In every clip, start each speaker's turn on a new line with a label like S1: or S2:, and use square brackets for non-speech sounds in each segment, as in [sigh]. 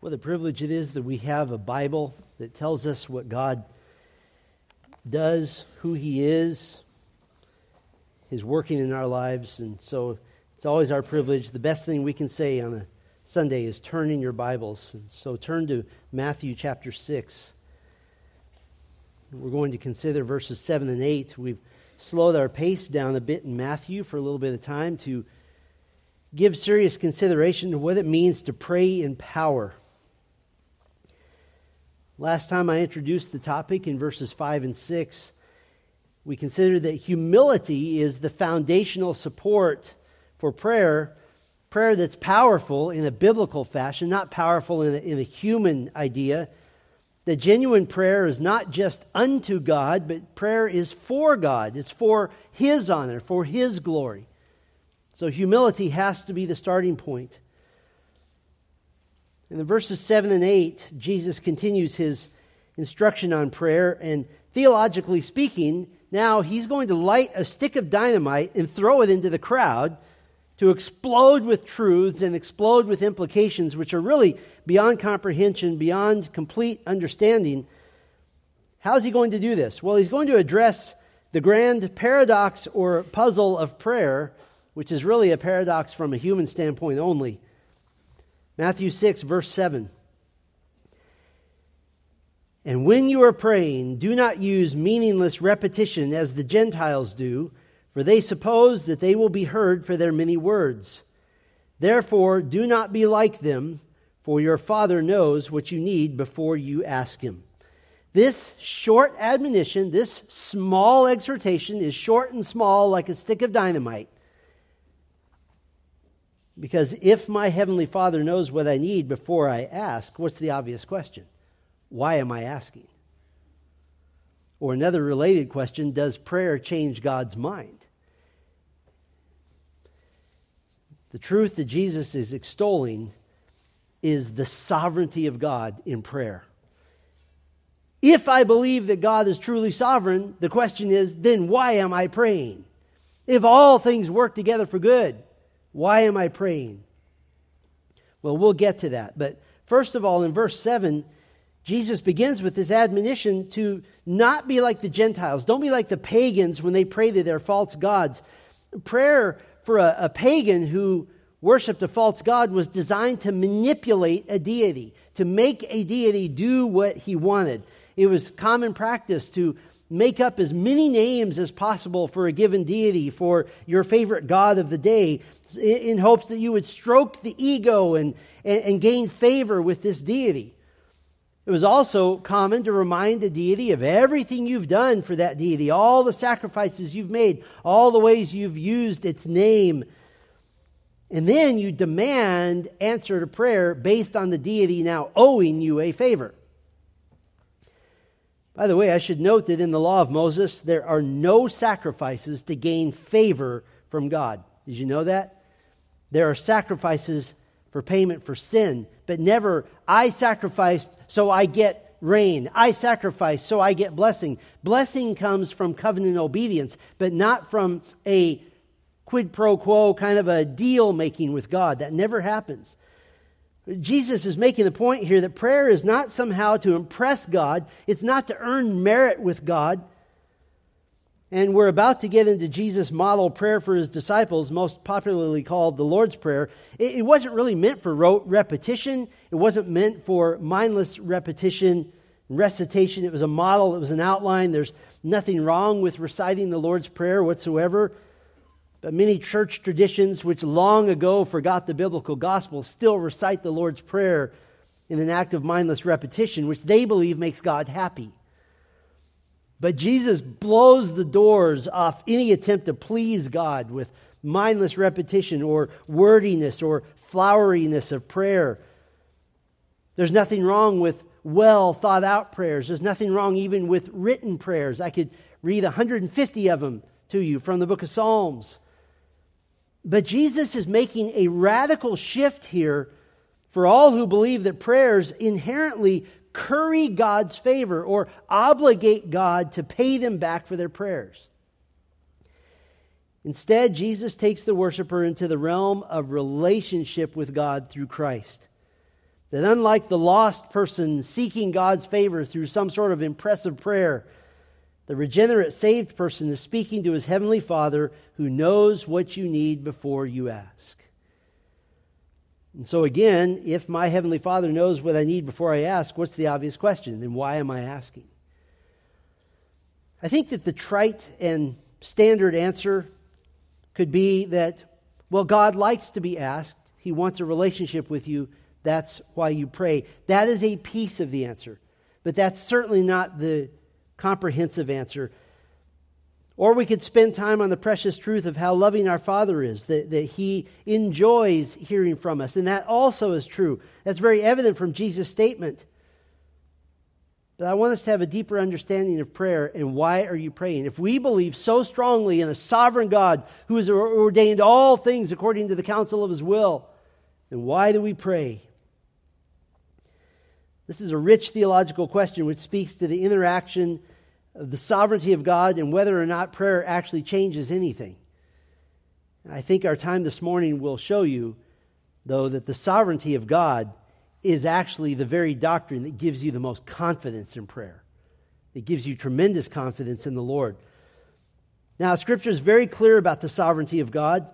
S1: What a privilege it is that we have a Bible that tells us what God does, who He is, His working in our lives. And so it's always our privilege. The best thing we can say on a Sunday is turn in your Bibles. And so turn to Matthew chapter 6. We're going to consider verses 7 and 8. We've slowed our pace down a bit in Matthew for a little bit of time to give serious consideration to what it means to pray in power. Last time I introduced the topic in verses 5 and 6, we considered that humility is the foundational support for prayer, prayer that's powerful in a biblical fashion, not powerful in a, in a human idea. The genuine prayer is not just unto God, but prayer is for God. It's for His honor, for His glory. So humility has to be the starting point. In the verses 7 and 8, Jesus continues his instruction on prayer, and theologically speaking, now he's going to light a stick of dynamite and throw it into the crowd to explode with truths and explode with implications which are really beyond comprehension, beyond complete understanding. How's he going to do this? Well, he's going to address the grand paradox or puzzle of prayer, which is really a paradox from a human standpoint only. Matthew 6, verse 7. And when you are praying, do not use meaningless repetition as the Gentiles do, for they suppose that they will be heard for their many words. Therefore, do not be like them, for your Father knows what you need before you ask Him. This short admonition, this small exhortation, is short and small like a stick of dynamite. Because if my Heavenly Father knows what I need before I ask, what's the obvious question? Why am I asking? Or another related question Does prayer change God's mind? The truth that Jesus is extolling is the sovereignty of God in prayer. If I believe that God is truly sovereign, the question is then why am I praying? If all things work together for good, why am I praying? Well, we'll get to that. But first of all, in verse 7, Jesus begins with this admonition to not be like the Gentiles. Don't be like the pagans when they pray to their false gods. Prayer for a, a pagan who worshiped a false god was designed to manipulate a deity, to make a deity do what he wanted. It was common practice to make up as many names as possible for a given deity, for your favorite god of the day, in hopes that you would stroke the ego and, and, and gain favor with this deity. It was also common to remind the deity of everything you've done for that deity, all the sacrifices you've made, all the ways you've used its name. And then you demand answer to prayer based on the deity now owing you a favor. By the way, I should note that in the law of Moses, there are no sacrifices to gain favor from God. Did you know that? There are sacrifices for payment for sin, but never, I sacrificed so I get rain. I sacrifice so I get blessing. Blessing comes from covenant obedience, but not from a quid pro quo kind of a deal making with God. That never happens. Jesus is making the point here that prayer is not somehow to impress God, it's not to earn merit with God. And we're about to get into Jesus' model prayer for his disciples, most popularly called the Lord's Prayer. It, wasn't really meant for repetition, it wasn't meant for mindless repetition, recitation. It was a model, it was an outline. There's nothing wrong with reciting the Lord's Prayer whatsoever. But many church traditions, which long ago forgot the biblical gospel, still recite the Lord's Prayer in an act of mindless repetition, which they believe makes God happy. But Jesus blows the doors off any attempt to please God with mindless repetition or wordiness or floweriness of prayer. There's nothing wrong with well thought out prayers. There's nothing wrong even with written prayers. I could read 150 of them to you from the book of Psalms. But Jesus is making a radical shift here for all who believe that prayers inherently curry God's favor or obligate God to pay them back for their prayers. Instead, Jesus takes the worshiper into the realm of relationship with God through Christ. That unlike the lost person seeking God's favor through some sort of impressive prayer, the regenerate saved person is speaking to his heavenly Father who knows what you need before you ask. And so, again, if my heavenly Father knows what I need before I ask, what's the obvious question? Then why am I asking? I think that the trite and standard answer could be that, well, God likes to be asked. He wants a relationship with you. That's why you pray. That is a piece of the answer. But that's certainly not the comprehensive answer. Or we could spend time on the precious truth of how loving our Father is, that, that He enjoys hearing from us. And that also is true. That's very evident from Jesus' statement. But I want us to have a deeper understanding of prayer and why are you praying? If we believe so strongly in a sovereign God who has ordained all things according to the counsel of his will, then why do we pray? This is a rich theological question which speaks to the interaction of the sovereignty of God and whether or not prayer actually changes anything. I think our time this morning will show you, though, that the sovereignty of God is actually the very doctrine that gives you the most confidence in prayer. It gives you tremendous confidence in the Lord. Now, Scripture is very clear about the sovereignty of God.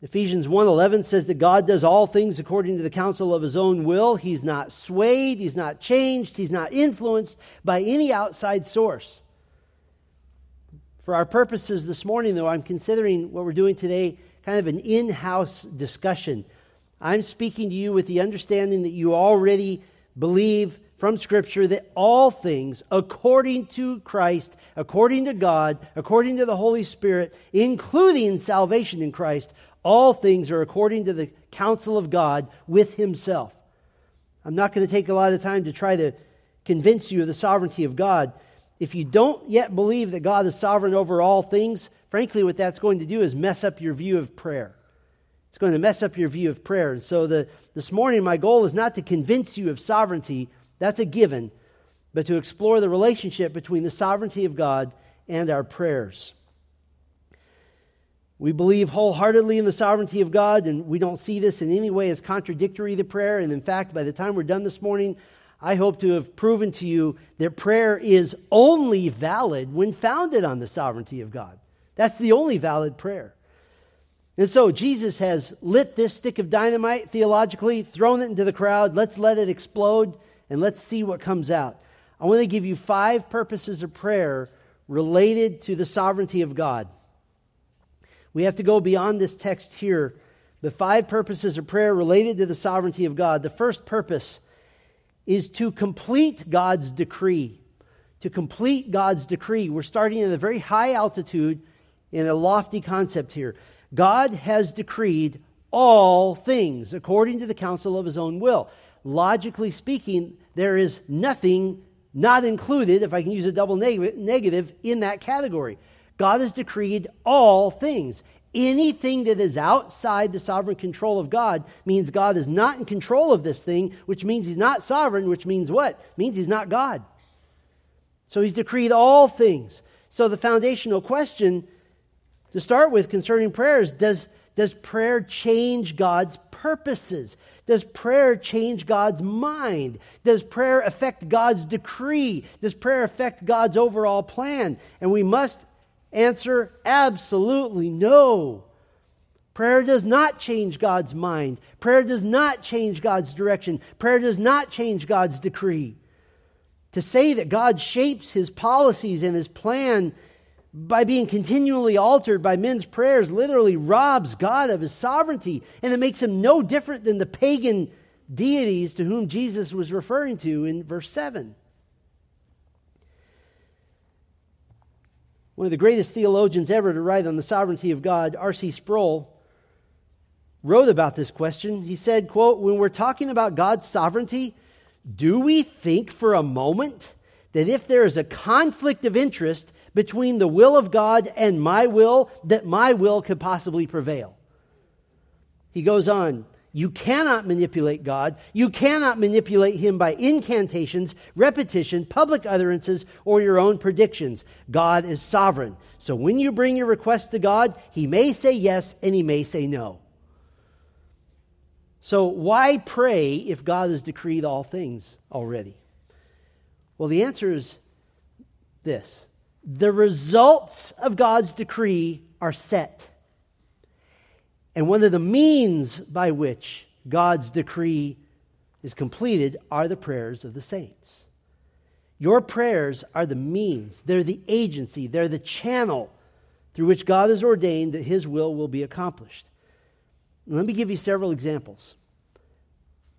S1: Ephesians 1:11 says that God does all things according to the counsel of his own will. He's not swayed, he's not changed, he's not influenced by any outside source. For our purposes this morning though, I'm considering what we're doing today kind of an in-house discussion I'm speaking to you with the understanding that you already believe from Scripture that all things, according to Christ, according to God, according to the Holy Spirit, including salvation in Christ, all things are according to the counsel of God with Himself. I'm not going to take a lot of time to try to convince you of the sovereignty of God. If you don't yet believe that God is sovereign over all things, frankly, what that's going to do is mess up your view of prayer. It's going to mess up your view of prayer. And so the, this morning, my goal is not to convince you of sovereignty, that's a given, but to explore the relationship between the sovereignty of God and our prayers. We believe wholeheartedly in the sovereignty of God, and we don't see this in any way as contradictory to prayer. And in fact, by the time we're done this morning, I hope to have proven to you that prayer is only valid when founded on the sovereignty of God. That's the only valid prayer. And so Jesus has lit this stick of dynamite theologically, thrown it into the crowd. Let's let it explode and let's see what comes out. I want to give you five purposes of prayer related to the sovereignty of God. We have to go beyond this text here. The five purposes of prayer related to the sovereignty of God. The first purpose is to complete God's decree. To complete God's decree. We're starting at a very high altitude in a lofty concept here. God has decreed all things according to the counsel of his own will. Logically speaking, there is nothing not included, if I can use a double neg- negative, in that category. God has decreed all things. Anything that is outside the sovereign control of God means God is not in control of this thing, which means he's not sovereign, which means what? Means he's not God. So he's decreed all things. So the foundational question to start with, concerning prayers, does, does prayer change God's purposes? Does prayer change God's mind? Does prayer affect God's decree? Does prayer affect God's overall plan? And we must answer absolutely no. Prayer does not change God's mind. Prayer does not change God's direction. Prayer does not change God's decree. To say that God shapes his policies and his plan by being continually altered by men's prayers literally robs God of his sovereignty, and it makes him no different than the pagan deities to whom Jesus was referring to in verse 7. One of the greatest theologians ever to write on the sovereignty of God, R.C. Sproul, wrote about this question. He said, quote, "When we're talking about God's sovereignty, do we think for a moment that if there is a conflict of interest between the will of God and my will that my will could possibly prevail. He goes on, you cannot manipulate God. You cannot manipulate Him by incantations, repetition, public utterances, or your own predictions. God is sovereign. So when you bring your request to God, He may say yes and He may say no. So, why pray if God has decreed all things already? Well, the answer is this the results of God's decree are set. And one of the means by which God's decree is completed are the prayers of the saints. Your prayers are the means, they're the agency, they're the channel through which God has ordained that His will will be accomplished. Let me give you several examples.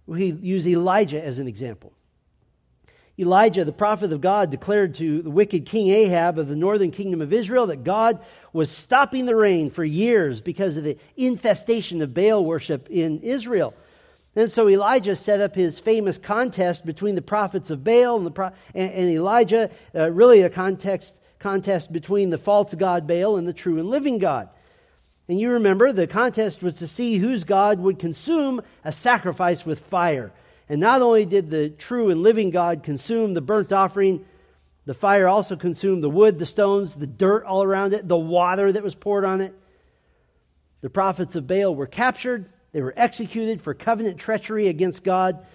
S1: We use Elijah as an example. Elijah, the prophet of God, declared to the wicked King Ahab of the northern kingdom of Israel that God was stopping the rain for years because of the infestation of Baal worship in Israel. And so Elijah set up his famous contest between the prophets of Baal and, pro- and, and Elijah, uh, really a context, contest between the false god Baal and the true and living God. And you remember the contest was to see whose God would consume a sacrifice with fire. And not only did the true and living God consume the burnt offering, the fire also consumed the wood, the stones, the dirt all around it, the water that was poured on it. The prophets of Baal were captured, they were executed for covenant treachery against God.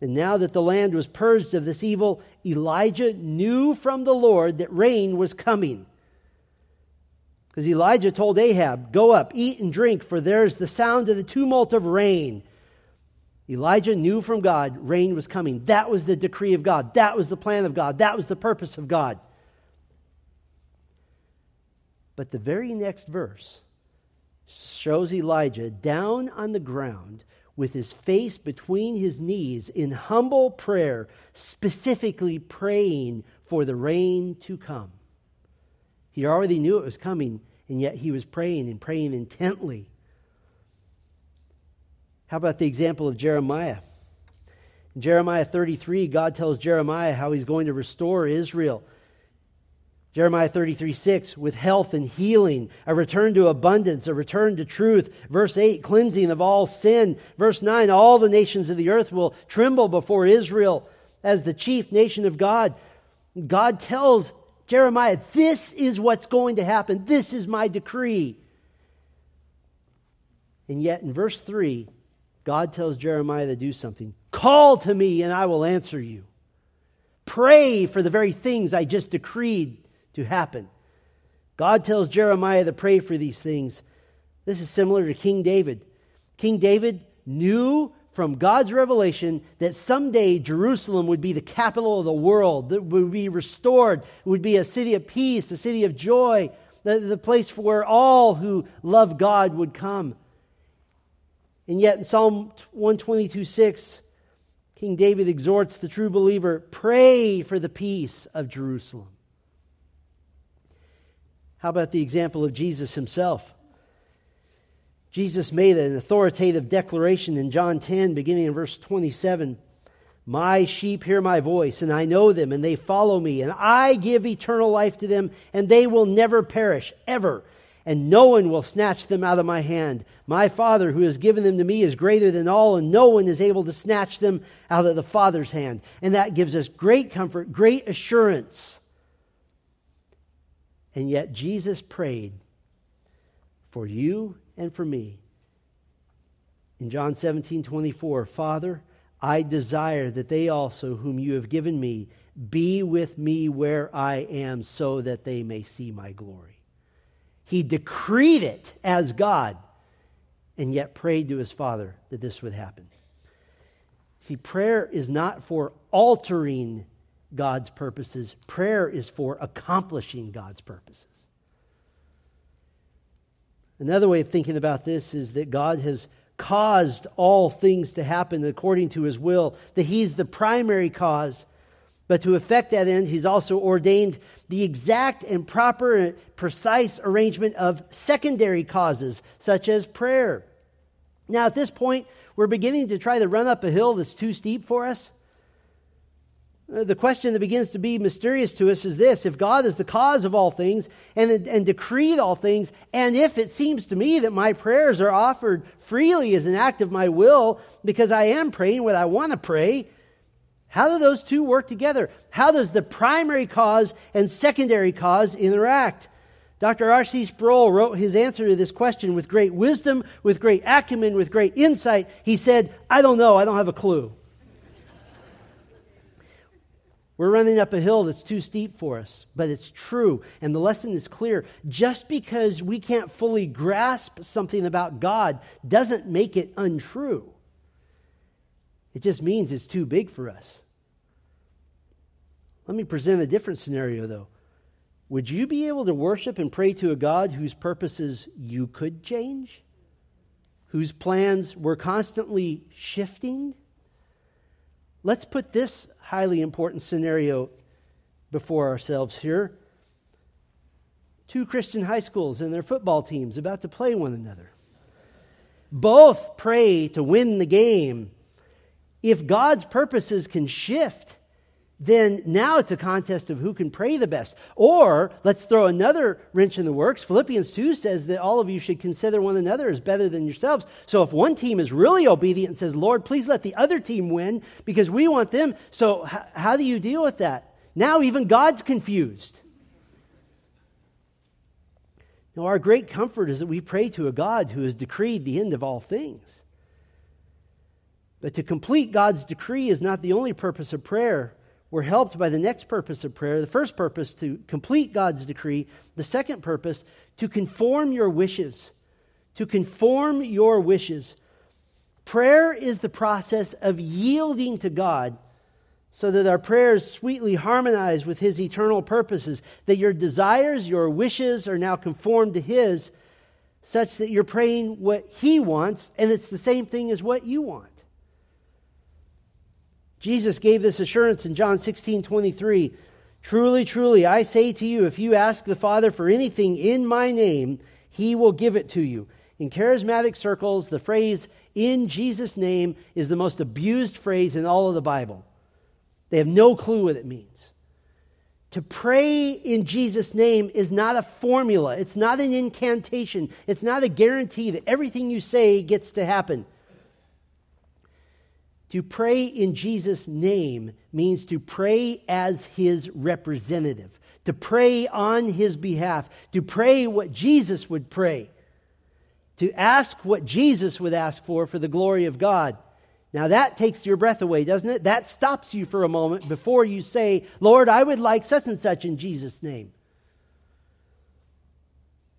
S1: And now that the land was purged of this evil, Elijah knew from the Lord that rain was coming. Because Elijah told Ahab, Go up, eat and drink, for there's the sound of the tumult of rain. Elijah knew from God rain was coming. That was the decree of God. That was the plan of God. That was the purpose of God. But the very next verse shows Elijah down on the ground with his face between his knees in humble prayer, specifically praying for the rain to come. He already knew it was coming, and yet he was praying and praying intently. How about the example of Jeremiah? In Jeremiah 33, God tells Jeremiah how he's going to restore Israel. Jeremiah 33, 6, with health and healing, a return to abundance, a return to truth. Verse 8, cleansing of all sin. Verse 9, all the nations of the earth will tremble before Israel as the chief nation of God. God tells Jeremiah, this is what's going to happen. This is my decree. And yet in verse 3, God tells Jeremiah to do something. Call to me and I will answer you. Pray for the very things I just decreed to happen. God tells Jeremiah to pray for these things. This is similar to King David. King David knew from God's revelation that someday Jerusalem would be the capital of the world, that would be restored, it would be a city of peace, a city of joy, the, the place where all who love God would come. And yet in Psalm 122 6, King David exhorts the true believer pray for the peace of Jerusalem. How about the example of Jesus himself? Jesus made an authoritative declaration in John 10, beginning in verse 27. My sheep hear my voice, and I know them, and they follow me, and I give eternal life to them, and they will never perish, ever, and no one will snatch them out of my hand. My Father, who has given them to me, is greater than all, and no one is able to snatch them out of the Father's hand. And that gives us great comfort, great assurance. And yet, Jesus prayed for you and for me. In John 17 24, Father, I desire that they also, whom you have given me, be with me where I am, so that they may see my glory. He decreed it as God, and yet prayed to his Father that this would happen. See, prayer is not for altering God's purposes, prayer is for accomplishing God's purposes. Another way of thinking about this is that God has caused all things to happen according to his will, that he's the primary cause. But to effect that end, he's also ordained the exact and proper and precise arrangement of secondary causes, such as prayer. Now, at this point, we're beginning to try to run up a hill that's too steep for us. Uh, the question that begins to be mysterious to us is this if God is the cause of all things and, and decreed all things, and if it seems to me that my prayers are offered freely as an act of my will because I am praying what I want to pray, how do those two work together? How does the primary cause and secondary cause interact? Dr. R.C. Sproul wrote his answer to this question with great wisdom, with great acumen, with great insight. He said, I don't know, I don't have a clue. We're running up a hill that's too steep for us, but it's true. And the lesson is clear. Just because we can't fully grasp something about God doesn't make it untrue. It just means it's too big for us. Let me present a different scenario, though. Would you be able to worship and pray to a God whose purposes you could change? Whose plans were constantly shifting? Let's put this highly important scenario before ourselves here. Two Christian high schools and their football teams about to play one another. Both pray to win the game. If God's purposes can shift, then now it's a contest of who can pray the best. Or let's throw another wrench in the works. Philippians 2 says that all of you should consider one another as better than yourselves. So if one team is really obedient and says, Lord, please let the other team win because we want them. So h- how do you deal with that? Now even God's confused. Now, our great comfort is that we pray to a God who has decreed the end of all things. But to complete God's decree is not the only purpose of prayer we're helped by the next purpose of prayer. The first purpose, to complete God's decree. The second purpose, to conform your wishes. To conform your wishes. Prayer is the process of yielding to God so that our prayers sweetly harmonize with His eternal purposes, that your desires, your wishes are now conformed to His, such that you're praying what He wants, and it's the same thing as what you want. Jesus gave this assurance in John 16 23. Truly, truly, I say to you, if you ask the Father for anything in my name, he will give it to you. In charismatic circles, the phrase in Jesus' name is the most abused phrase in all of the Bible. They have no clue what it means. To pray in Jesus' name is not a formula, it's not an incantation, it's not a guarantee that everything you say gets to happen. To pray in Jesus' name means to pray as his representative, to pray on his behalf, to pray what Jesus would pray, to ask what Jesus would ask for for the glory of God. Now that takes your breath away, doesn't it? That stops you for a moment before you say, Lord, I would like such and such in Jesus' name.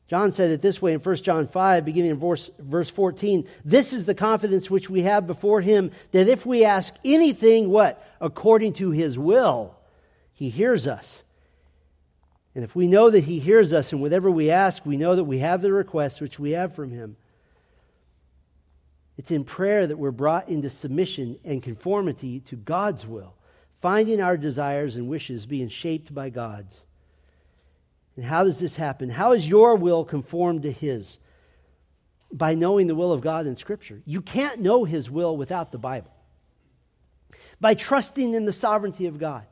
S1: John said it this way in 1 John 5, beginning in verse, verse 14. This is the confidence which we have before him that if we ask anything, what? According to his will, he hears us. And if we know that he hears us and whatever we ask, we know that we have the request which we have from him. It's in prayer that we're brought into submission and conformity to God's will, finding our desires and wishes being shaped by God's. And how does this happen? How is your will conformed to His? By knowing the will of God in Scripture. You can't know His will without the Bible. By trusting in the sovereignty of God.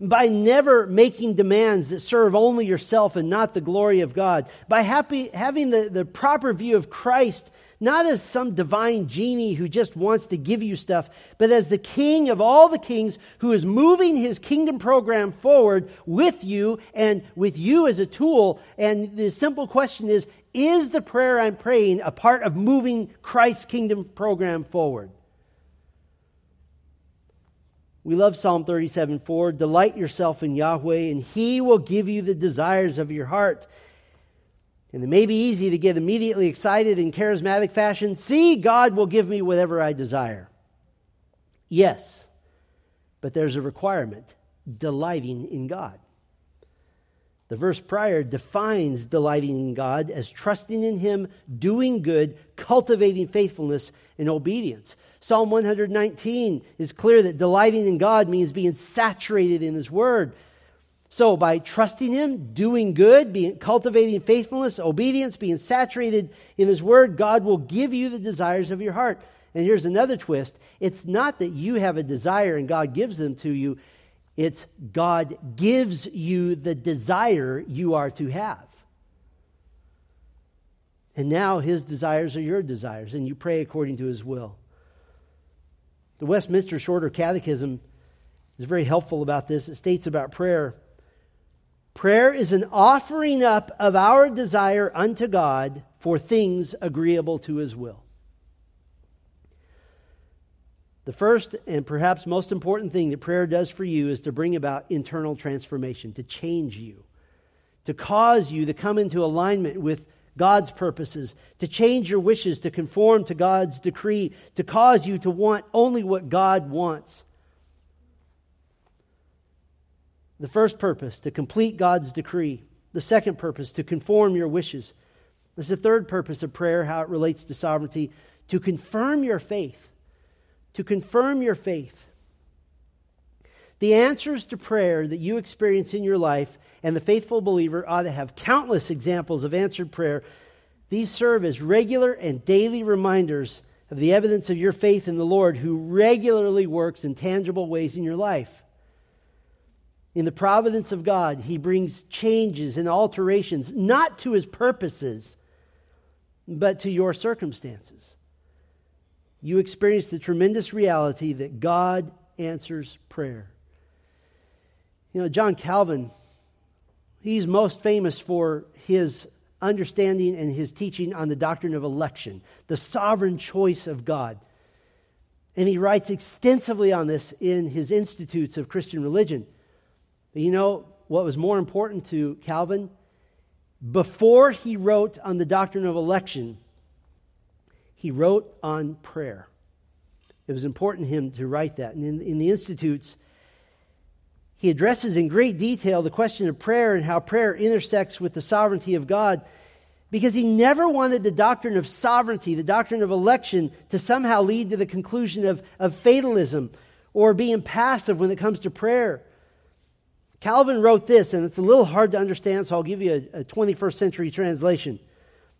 S1: By never making demands that serve only yourself and not the glory of God. By happy, having the, the proper view of Christ not as some divine genie who just wants to give you stuff, but as the king of all the kings who is moving his kingdom program forward with you and with you as a tool. And the simple question is Is the prayer I'm praying a part of moving Christ's kingdom program forward? We love Psalm 37 4. Delight yourself in Yahweh, and he will give you the desires of your heart. And it may be easy to get immediately excited in charismatic fashion. See, God will give me whatever I desire. Yes, but there's a requirement delighting in God. The verse prior defines delighting in God as trusting in Him, doing good, cultivating faithfulness and obedience. Psalm 119 is clear that delighting in God means being saturated in His Word, so, by trusting Him, doing good, being, cultivating faithfulness, obedience, being saturated in His Word, God will give you the desires of your heart. And here's another twist it's not that you have a desire and God gives them to you, it's God gives you the desire you are to have. And now His desires are your desires, and you pray according to His will. The Westminster Shorter Catechism is very helpful about this. It states about prayer Prayer is an offering up of our desire unto God for things agreeable to his will. The first and perhaps most important thing that prayer does for you is to bring about internal transformation, to change you, to cause you to come into alignment with God's purposes, to change your wishes, to conform to God's decree, to cause you to want only what God wants. The first purpose, to complete God's decree. The second purpose, to conform your wishes. There's a third purpose of prayer, how it relates to sovereignty, to confirm your faith to confirm your faith. The answers to prayer that you experience in your life and the faithful believer ought to have countless examples of answered prayer. These serve as regular and daily reminders of the evidence of your faith in the Lord who regularly works in tangible ways in your life. In the providence of God, He brings changes and alterations, not to His purposes, but to your circumstances you experience the tremendous reality that God answers prayer. You know, John Calvin, he's most famous for his understanding and his teaching on the doctrine of election, the sovereign choice of God. And he writes extensively on this in his Institutes of Christian Religion. You know what was more important to Calvin? Before he wrote on the doctrine of election, he wrote on prayer. It was important to him to write that. And in, in the Institutes, he addresses in great detail the question of prayer and how prayer intersects with the sovereignty of God because he never wanted the doctrine of sovereignty, the doctrine of election, to somehow lead to the conclusion of, of fatalism or being passive when it comes to prayer. Calvin wrote this, and it's a little hard to understand, so I'll give you a, a 21st century translation.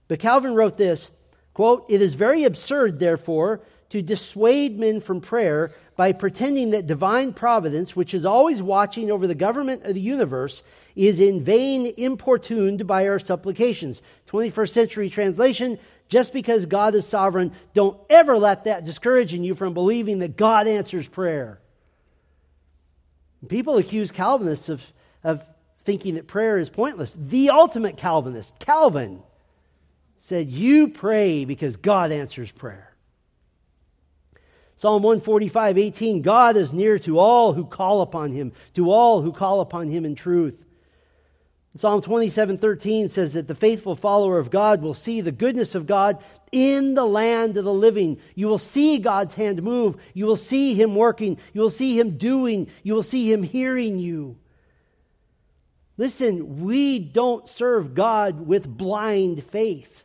S1: But Calvin wrote this Quote, it is very absurd, therefore, to dissuade men from prayer by pretending that divine providence, which is always watching over the government of the universe, is in vain importuned by our supplications. 21st century translation just because God is sovereign, don't ever let that discourage you from believing that God answers prayer. People accuse Calvinists of, of thinking that prayer is pointless. The ultimate Calvinist, Calvin, said, You pray because God answers prayer. Psalm 145, 18, God is near to all who call upon him, to all who call upon him in truth. Psalm 27, 13 says that the faithful follower of God will see the goodness of God in the land of the living. You will see God's hand move. You will see him working. You will see him doing. You will see him hearing you. Listen, we don't serve God with blind faith.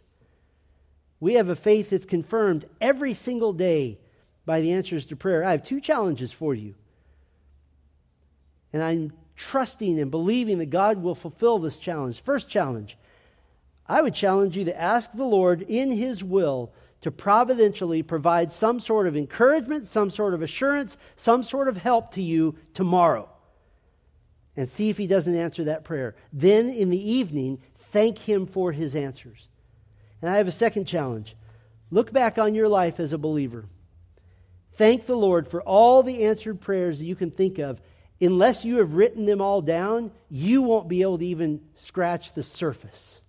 S1: We have a faith that's confirmed every single day by the answers to prayer. I have two challenges for you. And I'm trusting and believing that God will fulfill this challenge. First challenge I would challenge you to ask the Lord in His will to providentially provide some sort of encouragement, some sort of assurance, some sort of help to you tomorrow. And see if He doesn't answer that prayer. Then in the evening, thank Him for His answers. And I have a second challenge. Look back on your life as a believer. Thank the Lord for all the answered prayers that you can think of. Unless you have written them all down, you won't be able to even scratch the surface.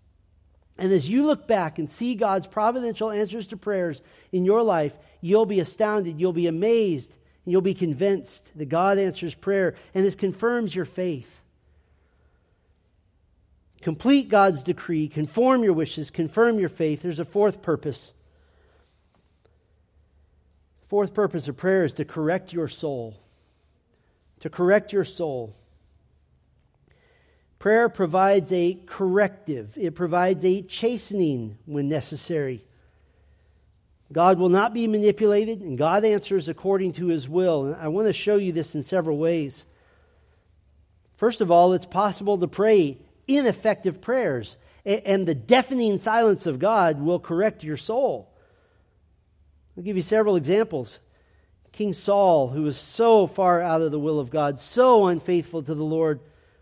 S1: And as you look back and see God's providential answers to prayers in your life, you'll be astounded, you'll be amazed, and you'll be convinced that God answers prayer, and this confirms your faith. Complete God's decree, conform your wishes, confirm your faith. There's a fourth purpose. Fourth purpose of prayer is to correct your soul. To correct your soul. Prayer provides a corrective, it provides a chastening when necessary. God will not be manipulated, and God answers according to his will. And I want to show you this in several ways. First of all, it's possible to pray ineffective prayers, and the deafening silence of God will correct your soul. I'll give you several examples. King Saul, who was so far out of the will of God, so unfaithful to the Lord,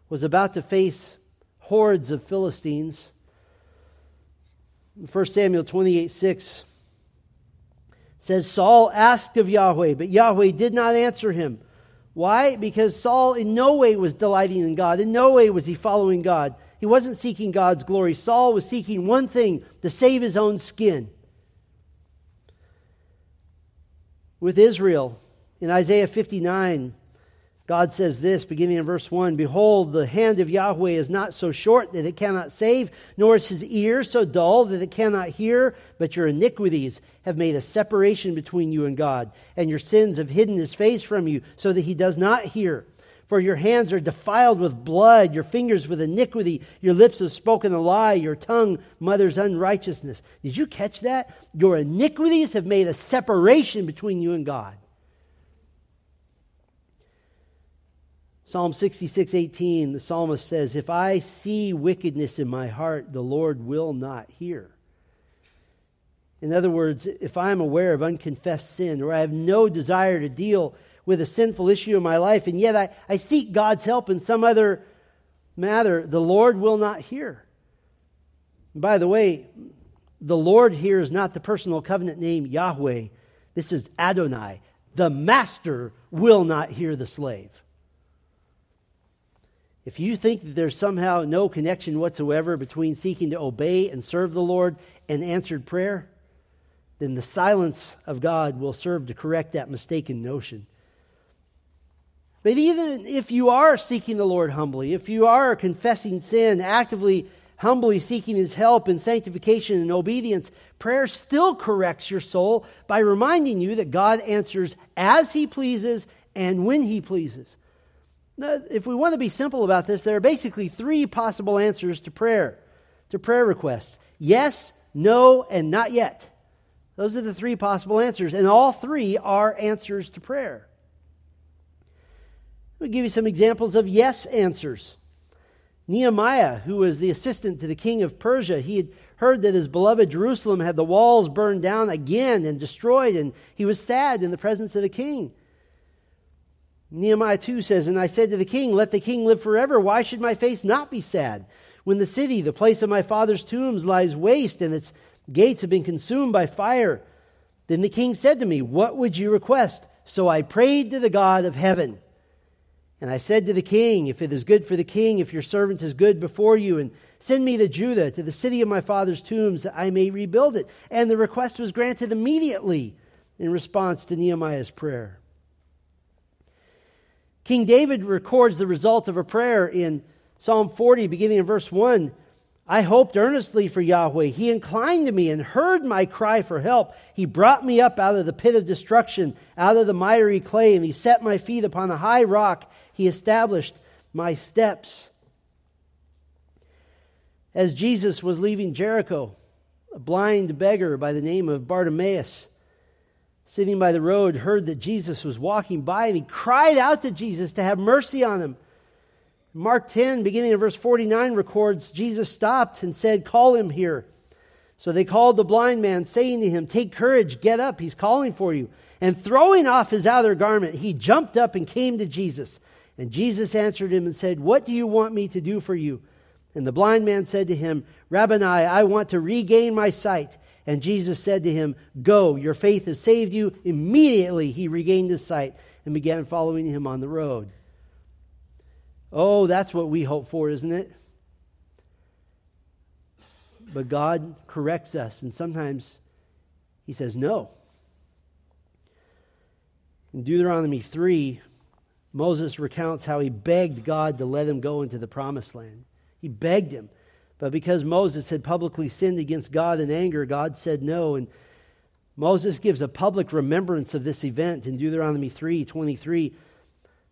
S1: was about to face hordes of Philistines. 1 Samuel 28 6 says, Saul asked of Yahweh, but Yahweh did not answer him. Why? Because Saul in no way was delighting in God. In no way was he following God. He wasn't seeking God's glory. Saul was seeking one thing to save his own skin. With Israel, in Isaiah 59, God says this, beginning in verse 1 Behold, the hand of Yahweh is not so short that it cannot save, nor is his ear so dull that it cannot hear, but your iniquities have made a separation between you and God, and your sins have hidden his face from you, so that he does not hear. For your hands are defiled with blood, your fingers with iniquity, your lips have spoken a lie, your tongue mothers unrighteousness. Did you catch that? Your iniquities have made a separation between you and God. Psalm 66, 18, the psalmist says, If I see wickedness in my heart, the Lord will not hear. In other words, if I'm aware of unconfessed sin or I have no desire to deal with a sinful issue in my life, and yet I, I seek God's help in some other matter, the Lord will not hear. by the way, the Lord here is not the personal covenant name Yahweh. This is Adonai. The master will not hear the slave. If you think that there's somehow no connection whatsoever between seeking to obey and serve the Lord and answered prayer, then the silence of God will serve to correct that mistaken notion. But even if you are seeking the Lord humbly, if you are confessing sin, actively, humbly seeking His help in sanctification and obedience, prayer still corrects your soul by reminding you that God answers as He pleases and when He pleases if we want to be simple about this, there are basically three possible answers to prayer, to prayer requests yes, no, and not yet. Those are the three possible answers, and all three are answers to prayer. Me give you some examples of yes answers. Nehemiah, who was the assistant to the king of Persia, he had heard that his beloved Jerusalem had the walls burned down again and destroyed, and he was sad in the presence of the king. Nehemiah 2 says, And I said to the king, Let the king live forever. Why should my face not be sad? When the city, the place of my father's tombs, lies waste and its gates have been consumed by fire. Then the king said to me, What would you request? So I prayed to the God of heaven. And I said to the king, If it is good for the king, if your servant is good before you, and send me to Judah, to the city of my father's tombs, that I may rebuild it. And the request was granted immediately in response to Nehemiah's prayer. King David records the result of a prayer in Psalm 40, beginning in verse 1. I hoped earnestly for Yahweh. He inclined to me and heard my cry for help. He brought me up out of the pit of destruction, out of the miry clay, and he set my feet upon a high rock. He established my steps. As Jesus was leaving Jericho, a blind beggar by the name of Bartimaeus sitting by the road, heard that Jesus was walking by, and he cried out to Jesus to have mercy on him. Mark 10, beginning in verse 49, records Jesus stopped and said, Call him here. So they called the blind man, saying to him, Take courage, get up, he's calling for you. And throwing off his outer garment, he jumped up and came to Jesus. And Jesus answered him and said, What do you want me to do for you? And the blind man said to him, Rabboni, I want to regain my sight. And Jesus said to him, Go, your faith has saved you. Immediately he regained his sight and began following him on the road. Oh, that's what we hope for, isn't it? But God corrects us, and sometimes he says no. In Deuteronomy 3, Moses recounts how he begged God to let him go into the promised land. He begged him. But because Moses had publicly sinned against God in anger, God said no. And Moses gives a public remembrance of this event in Deuteronomy 3 23.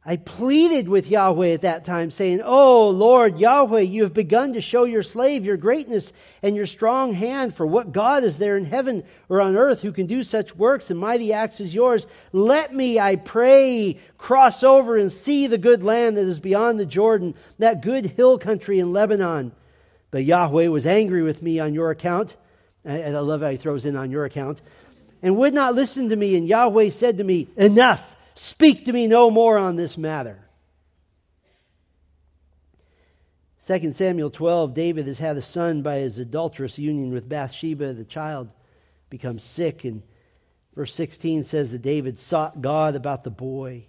S1: I pleaded with Yahweh at that time, saying, Oh, Lord Yahweh, you have begun to show your slave your greatness and your strong hand, for what God is there in heaven or on earth who can do such works and mighty acts as yours? Let me, I pray, cross over and see the good land that is beyond the Jordan, that good hill country in Lebanon. But Yahweh was angry with me on your account. And I love how he throws in on your account. And would not listen to me. And Yahweh said to me, Enough! Speak to me no more on this matter. 2 Samuel 12, David has had a son by his adulterous union with Bathsheba. The child becomes sick. And verse 16 says that David sought God about the boy.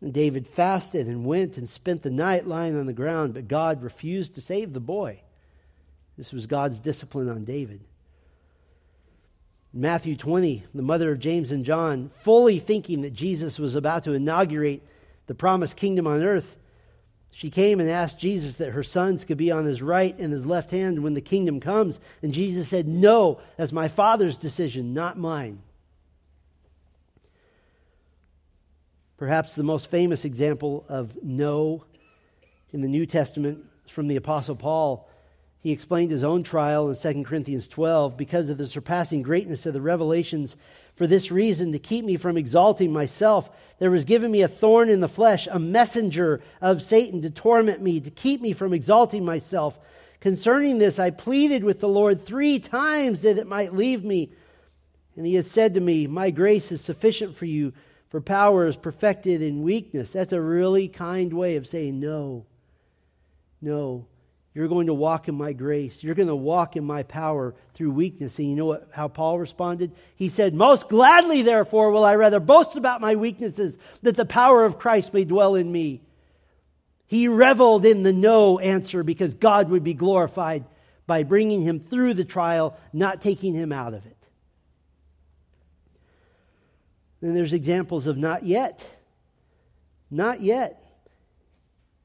S1: And David fasted and went and spent the night lying on the ground, but God refused to save the boy. This was God's discipline on David. Matthew 20, the mother of James and John, fully thinking that Jesus was about to inaugurate the promised kingdom on earth, she came and asked Jesus that her sons could be on his right and his left hand when the kingdom comes. And Jesus said, No, that's my Father's decision, not mine. Perhaps the most famous example of no in the New Testament is from the Apostle Paul. He explained his own trial in 2 Corinthians 12 because of the surpassing greatness of the revelations for this reason, to keep me from exalting myself, there was given me a thorn in the flesh, a messenger of Satan to torment me, to keep me from exalting myself. Concerning this, I pleaded with the Lord three times that it might leave me. And he has said to me, My grace is sufficient for you, for power is perfected in weakness. That's a really kind way of saying no. No. You're going to walk in my grace. You're going to walk in my power through weakness. And you know what, how Paul responded? He said, Most gladly, therefore, will I rather boast about my weaknesses, that the power of Christ may dwell in me. He reveled in the no answer because God would be glorified by bringing him through the trial, not taking him out of it. Then there's examples of not yet. Not yet.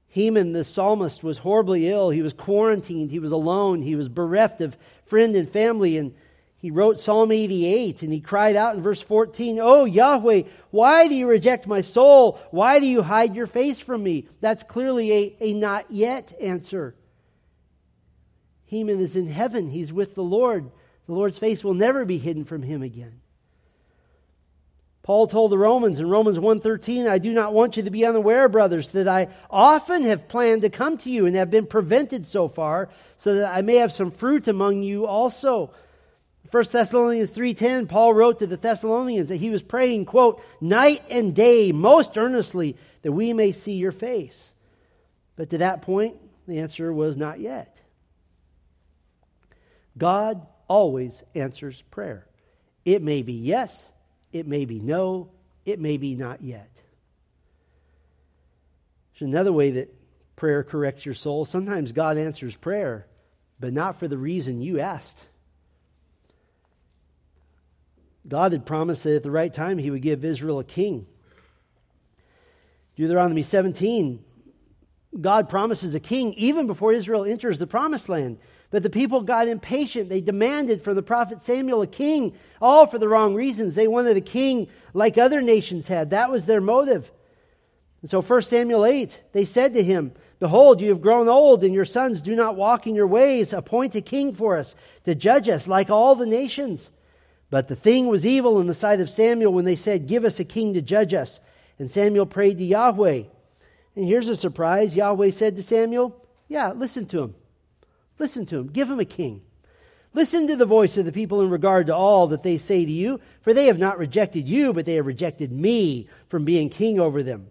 S1: Heman, the psalmist, was horribly ill. He was quarantined. He was alone. He was bereft of friend and family. And he wrote Psalm 88 and he cried out in verse 14, Oh, Yahweh, why do you reject my soul? Why do you hide your face from me? That's clearly a, a not yet answer. Heman is in heaven. He's with the Lord. The Lord's face will never be hidden from him again. Paul told the Romans in Romans 1:13, I do not want you to be unaware, brothers, that I often have planned to come to you and have been prevented so far, so that I may have some fruit among you also. 1 Thessalonians 3:10, Paul wrote to the Thessalonians that he was praying, quote, night and day most earnestly that we may see your face. But to that point, the answer was not yet. God always answers prayer. It may be yes, it may be no, it may be not yet. There's another way that prayer corrects your soul. Sometimes God answers prayer, but not for the reason you asked. God had promised that at the right time he would give Israel a king. Deuteronomy 17, God promises a king even before Israel enters the promised land. But the people got impatient. They demanded from the prophet Samuel a king, all for the wrong reasons. They wanted a king like other nations had. That was their motive. And so 1 Samuel 8, they said to him, Behold, you have grown old, and your sons do not walk in your ways. Appoint a king for us to judge us like all the nations. But the thing was evil in the sight of Samuel when they said, Give us a king to judge us. And Samuel prayed to Yahweh. And here's a surprise Yahweh said to Samuel, Yeah, listen to him. Listen to him. Give him a king. Listen to the voice of the people in regard to all that they say to you, for they have not rejected you, but they have rejected me from being king over them.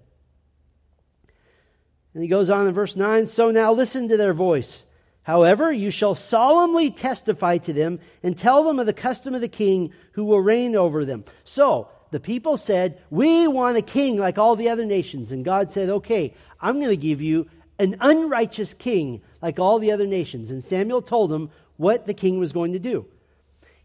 S1: And he goes on in verse 9 So now listen to their voice. However, you shall solemnly testify to them and tell them of the custom of the king who will reign over them. So the people said, We want a king like all the other nations. And God said, Okay, I'm going to give you an unrighteous king like all the other nations. And Samuel told him what the king was going to do.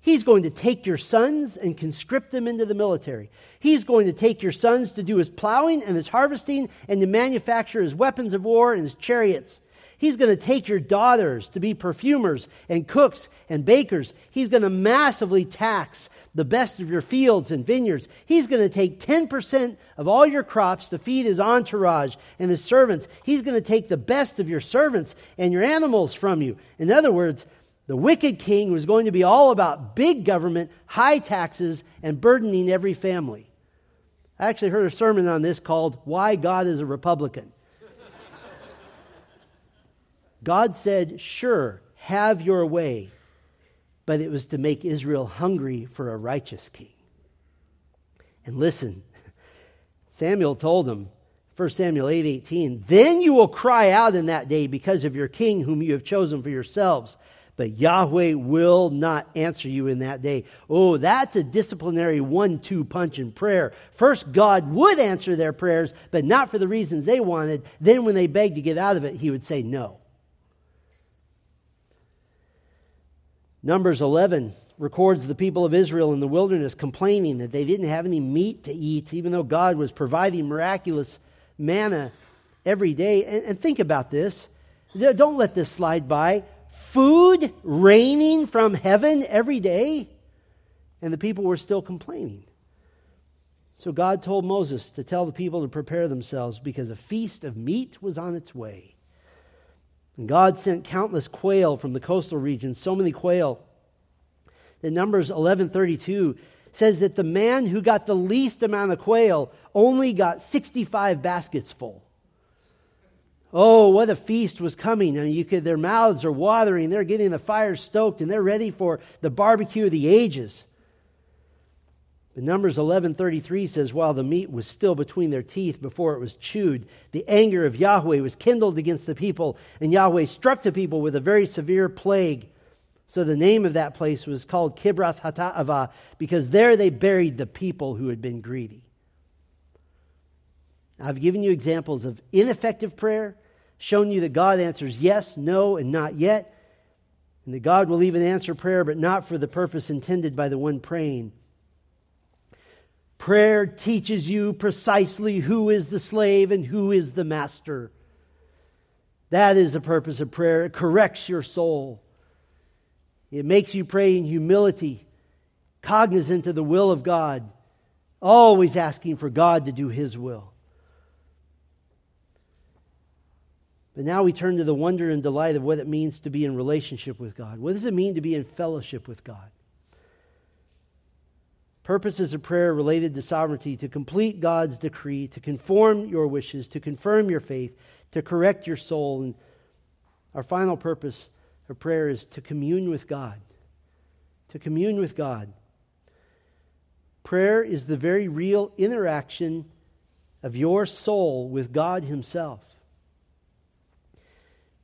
S1: He's going to take your sons and conscript them into the military. He's going to take your sons to do his plowing and his harvesting and to manufacture his weapons of war and his chariots. He's going to take your daughters to be perfumers and cooks and bakers. He's going to massively tax the best of your fields and vineyards. He's going to take 10% of all your crops to feed his entourage and his servants. He's going to take the best of your servants and your animals from you. In other words, the wicked king was going to be all about big government, high taxes, and burdening every family. I actually heard a sermon on this called Why God is a Republican. God said, Sure, have your way but it was to make Israel hungry for a righteous king. And listen, [laughs] Samuel told them, 1 Samuel 8 18, then you will cry out in that day because of your king whom you have chosen for yourselves. but Yahweh will not answer you in that day. Oh, that's a disciplinary one two punch in prayer. First, God would answer their prayers, but not for the reasons they wanted. Then, when they begged to get out of it, he would say no. Numbers 11 records the people of Israel in the wilderness complaining that they didn't have any meat to eat, even though God was providing miraculous manna every day. And, and think about this. Don't let this slide by. Food raining from heaven every day, and the people were still complaining. So God told Moses to tell the people to prepare themselves because a feast of meat was on its way. And God sent countless quail from the coastal regions, so many quail that Numbers 11:32 says that the man who got the least amount of quail only got 65 baskets full. Oh, what a feast was coming. I mean, you could, their mouths are watering, they're getting the fire stoked, and they're ready for the barbecue of the ages. But Numbers 11:33 says while the meat was still between their teeth before it was chewed the anger of Yahweh was kindled against the people and Yahweh struck the people with a very severe plague so the name of that place was called Kibroth Hattaavah because there they buried the people who had been greedy. I've given you examples of ineffective prayer, shown you that God answers yes, no, and not yet, and that God will even answer prayer, but not for the purpose intended by the one praying. Prayer teaches you precisely who is the slave and who is the master. That is the purpose of prayer. It corrects your soul. It makes you pray in humility, cognizant of the will of God, always asking for God to do His will. But now we turn to the wonder and delight of what it means to be in relationship with God. What does it mean to be in fellowship with God? Purposes of prayer related to sovereignty, to complete God's decree, to conform your wishes, to confirm your faith, to correct your soul. And our final purpose of prayer is to commune with God. To commune with God. Prayer is the very real interaction of your soul with God Himself.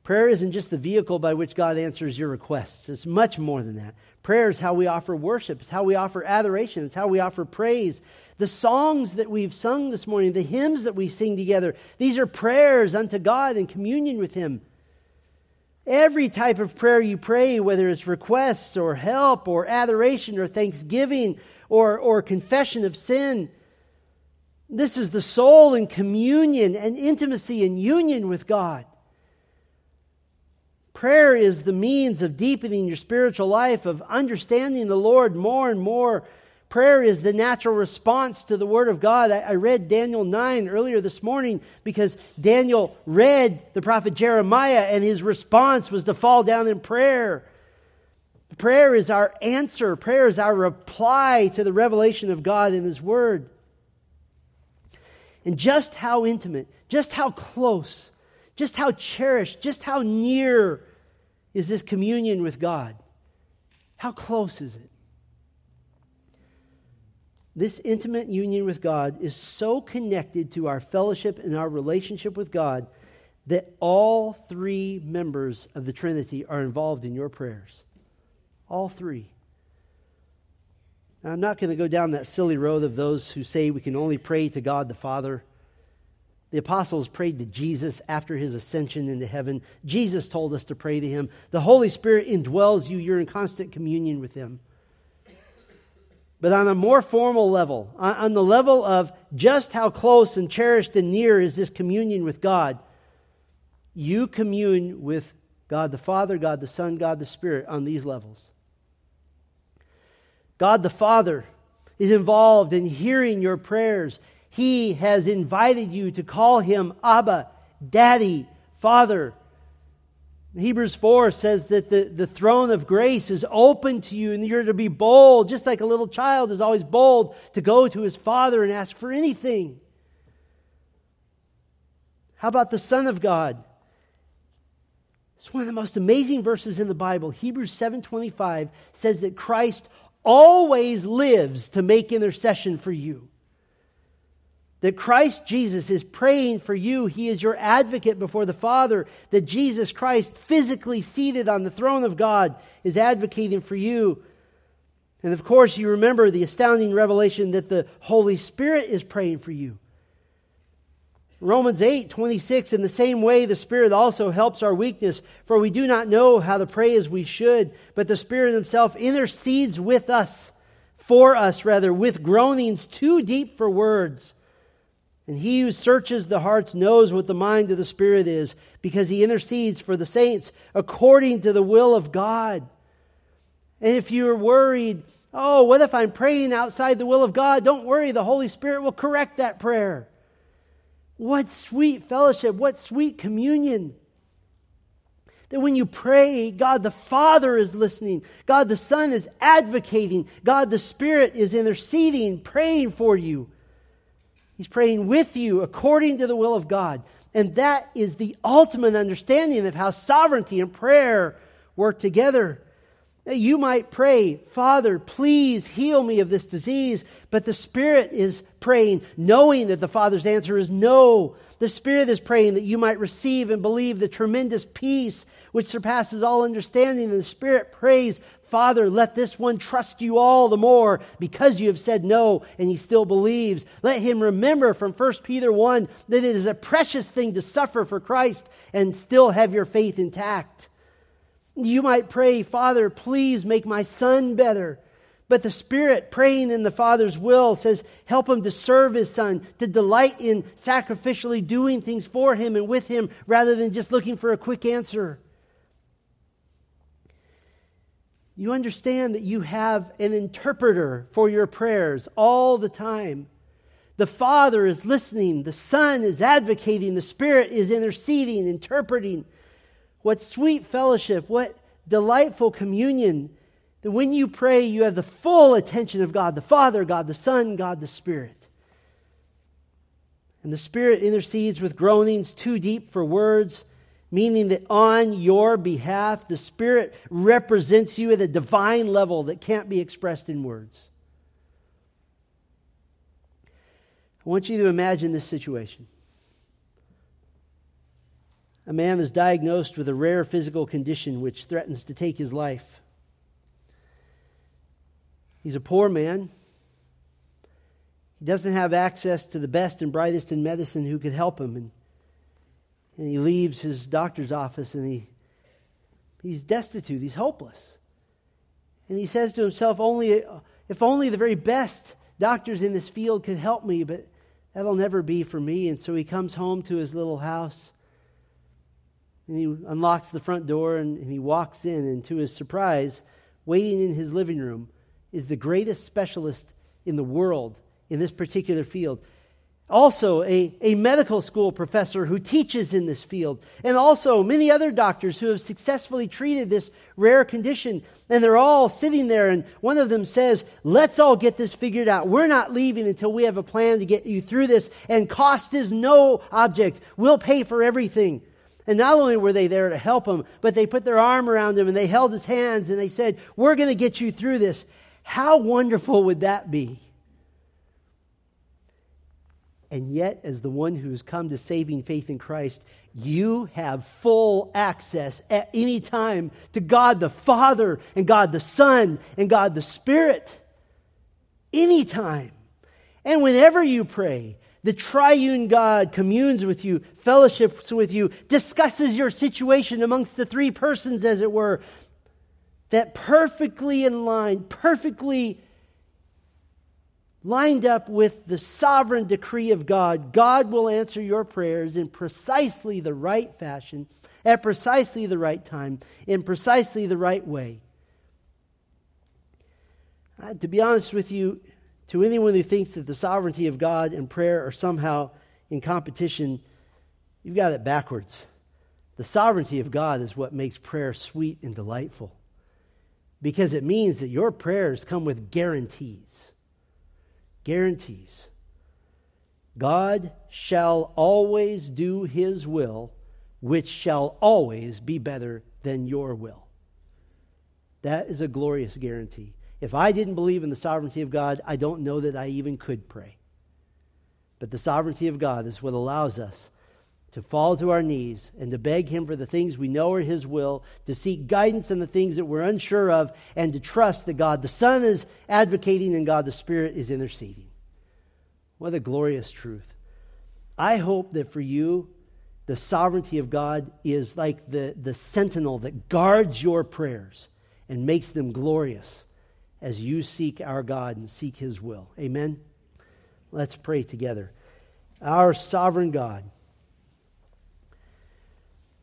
S1: Prayer isn't just the vehicle by which God answers your requests, it's much more than that. Prayer is how we offer worship, it's how we offer adoration, it's how we offer praise. The songs that we've sung this morning, the hymns that we sing together, these are prayers unto God in communion with Him. Every type of prayer you pray, whether it's requests or help or adoration or thanksgiving or, or confession of sin, this is the soul in communion and intimacy and union with God. Prayer is the means of deepening your spiritual life, of understanding the Lord more and more Prayer is the natural response to the Word of God. I, I, read Daniel 9 earlier this morning because Daniel read the prophet Jeremiah and his response was to fall down in prayer. Prayer is our answer, prayer is our reply to the revelation of God in His Word. And just how intimate, just how close, just how cherished, just how near is this communion with God? How close is it? this intimate union with God is so connected to our fellowship and our relationship with God that all three members of the Trinity are involved in your prayers. All three. Now, I'm not going to go down that silly road of those who say we can only pray to God the Father. The apostles prayed to Jesus after his ascension into heaven. Jesus told us to pray to him. The Holy Spirit indwells you, you're in constant communion with him. But on a more formal level, on the level of just how close and cherished and near is this communion with God, you commune with God the Father, God the Son, God the Spirit on these levels. God the Father is involved in hearing your prayers. He has invited you to call him Abba, Daddy, Father. Hebrews 4 says that the, the throne of grace is open to you and you're to be bold, just like a little child is always bold to go to his father and ask for anything. How about the Son of God? It's one of the most amazing verses in the Bible. Hebrews 7:25 says that Christ always lives to make intercession for you. That Christ Jesus is praying for you. He is your advocate before the Father. That Jesus Christ, physically seated on the throne of God, is advocating for you. And of course, you remember the astounding revelation that the Holy Spirit is praying for you. Romans 8, 26, in the same way, the Spirit also helps our weakness, for we do not know how to pray as we should, but the Spirit Himself intercedes with us, for us rather, with groanings too deep for words. And He who searches the hearts knows what the mind of the Spirit is, because He intercedes for the saints according to the will of God. And if you're worried, oh, what if I'm praying outside the will of God? Don't worry, the Holy Spirit will correct that prayer. What sweet fellowship, what sweet communion. That when you pray, God the Father is listening, God the Son is advocating, God the Spirit is interceding, praying for you. He's praying with you according to the will of God. And that is the ultimate understanding of how sovereignty and prayer work together. You might pray, Father, please heal me of this disease. But the Spirit is praying, knowing that the Father's answer is no. The Spirit is praying that you might receive and believe the tremendous peace which surpasses all understanding. And the Spirit prays, Father, let this one trust you all the more because you have said no and he still believes. Let him remember from 1 Peter 1 that it is a precious thing to suffer for Christ and still have your faith intact. You might pray, Father, please make my son better. But the Spirit, praying in the Father's will, says, help him to serve his son, to delight in sacrificially doing things for him and with him rather than just looking for a quick answer. You understand that you have an interpreter for your prayers all the time. The Father is listening, the Son is advocating, the Spirit is interceding, interpreting. What sweet fellowship, what delightful communion. That when you pray, you have the full attention of God the Father, God the Son, God the Spirit. And the Spirit intercedes with groanings too deep for words, meaning that on your behalf, the Spirit represents you at a divine level that can't be expressed in words. I want you to imagine this situation a man is diagnosed with a rare physical condition which threatens to take his life. He's a poor man. He doesn't have access to the best and brightest in medicine who could help him. And, and he leaves his doctor's office and he, he's destitute. He's hopeless. And he says to himself, only, if only the very best doctors in this field could help me, but that'll never be for me. And so he comes home to his little house and he unlocks the front door and, and he walks in, and to his surprise, waiting in his living room is the greatest specialist in the world in this particular field. Also, a, a medical school professor who teaches in this field, and also many other doctors who have successfully treated this rare condition. And they're all sitting there, and one of them says, Let's all get this figured out. We're not leaving until we have a plan to get you through this, and cost is no object. We'll pay for everything. And not only were they there to help him, but they put their arm around him and they held his hands and they said, We're going to get you through this. How wonderful would that be? And yet, as the one who's come to saving faith in Christ, you have full access at any time to God the Father and God the Son and God the Spirit. Anytime. And whenever you pray, the triune God communes with you, fellowships with you, discusses your situation amongst the three persons, as it were, that perfectly in line, perfectly lined up with the sovereign decree of God, God will answer your prayers in precisely the right fashion, at precisely the right time, in precisely the right way. Uh, to be honest with you, to anyone who thinks that the sovereignty of God and prayer are somehow in competition, you've got it backwards. The sovereignty of God is what makes prayer sweet and delightful because it means that your prayers come with guarantees. Guarantees. God shall always do his will, which shall always be better than your will. That is a glorious guarantee. If I didn't believe in the sovereignty of God, I don't know that I even could pray. But the sovereignty of God is what allows us to fall to our knees and to beg Him for the things we know are His will, to seek guidance in the things that we're unsure of, and to trust that God the Son is advocating and God the Spirit is interceding. What a glorious truth. I hope that for you, the sovereignty of God is like the, the sentinel that guards your prayers and makes them glorious as you seek our God and seek His will. Amen? Let's pray together. Our sovereign God,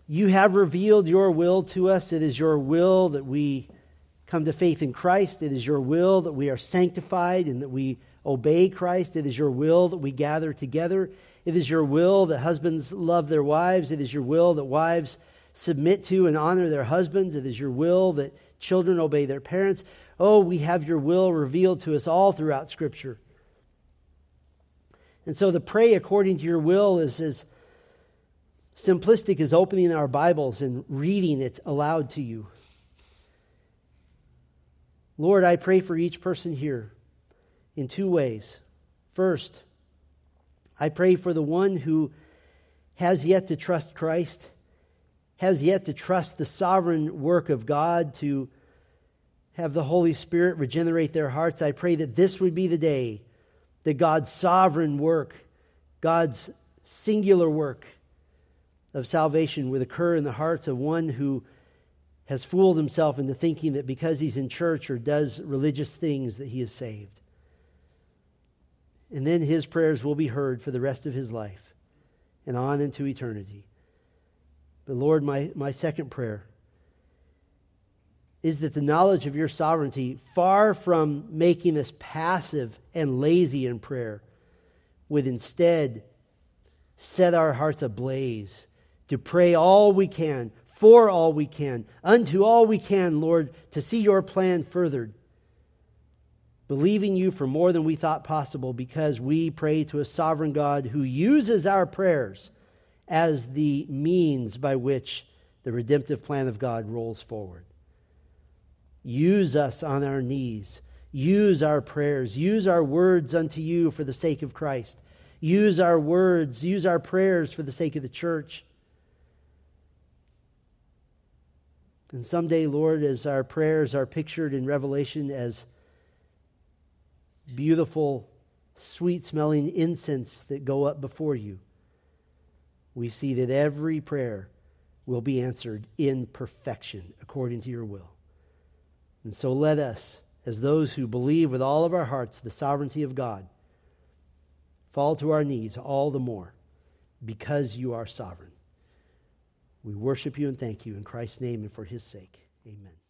S1: you have revealed your will to us. It is your will that we come to faith in Christ. It is your will that we are sanctified and that we obey Christ. It is your will that we gather together. It is your will that husbands love their wives. It is your will that wives submit to and honor their husbands. It is your will that children obey their parents. Oh, we have your will revealed to us all throughout Scripture. And so the pray according to your will is as simplistic as opening our Bibles and reading it aloud to you. Lord, I pray for each person here in two ways. First, I pray for the one who has yet to trust Christ, has yet to trust the sovereign work of God to have the Holy Spirit regenerate their hearts. I pray that this would be the day that God's sovereign work, God's singular work of salvation would occur in the hearts of one who has fooled himself into thinking that because he's in church or does religious things that he is saved. And then his prayers will be heard for the rest of his life and on into eternity. But Lord, my, my second prayer is that the knowledge of your sovereignty, far from making us passive and lazy in prayer, would instead set our hearts ablaze to pray all we can, for all we can, unto all we can, Lord, to see your plan furthered believing you for more than we thought possible because we pray to a sovereign God who uses our prayers as the means by which the redemptive plan of God rolls forward. Use us on our knees. Use our prayers. Use our words unto you for the sake of Christ. Use our words. Use our prayers for the sake of the church. And someday, Lord, as our prayers are pictured in Revelation as beautiful, sweet smelling incense that go up before you, we see that every prayer will be answered in perfection according to your will. And so let us, as those who believe with all of our hearts the sovereignty of God, fall to our knees all the more because you are sovereign. We worship you and thank you in Christ's name and for his sake. Amen.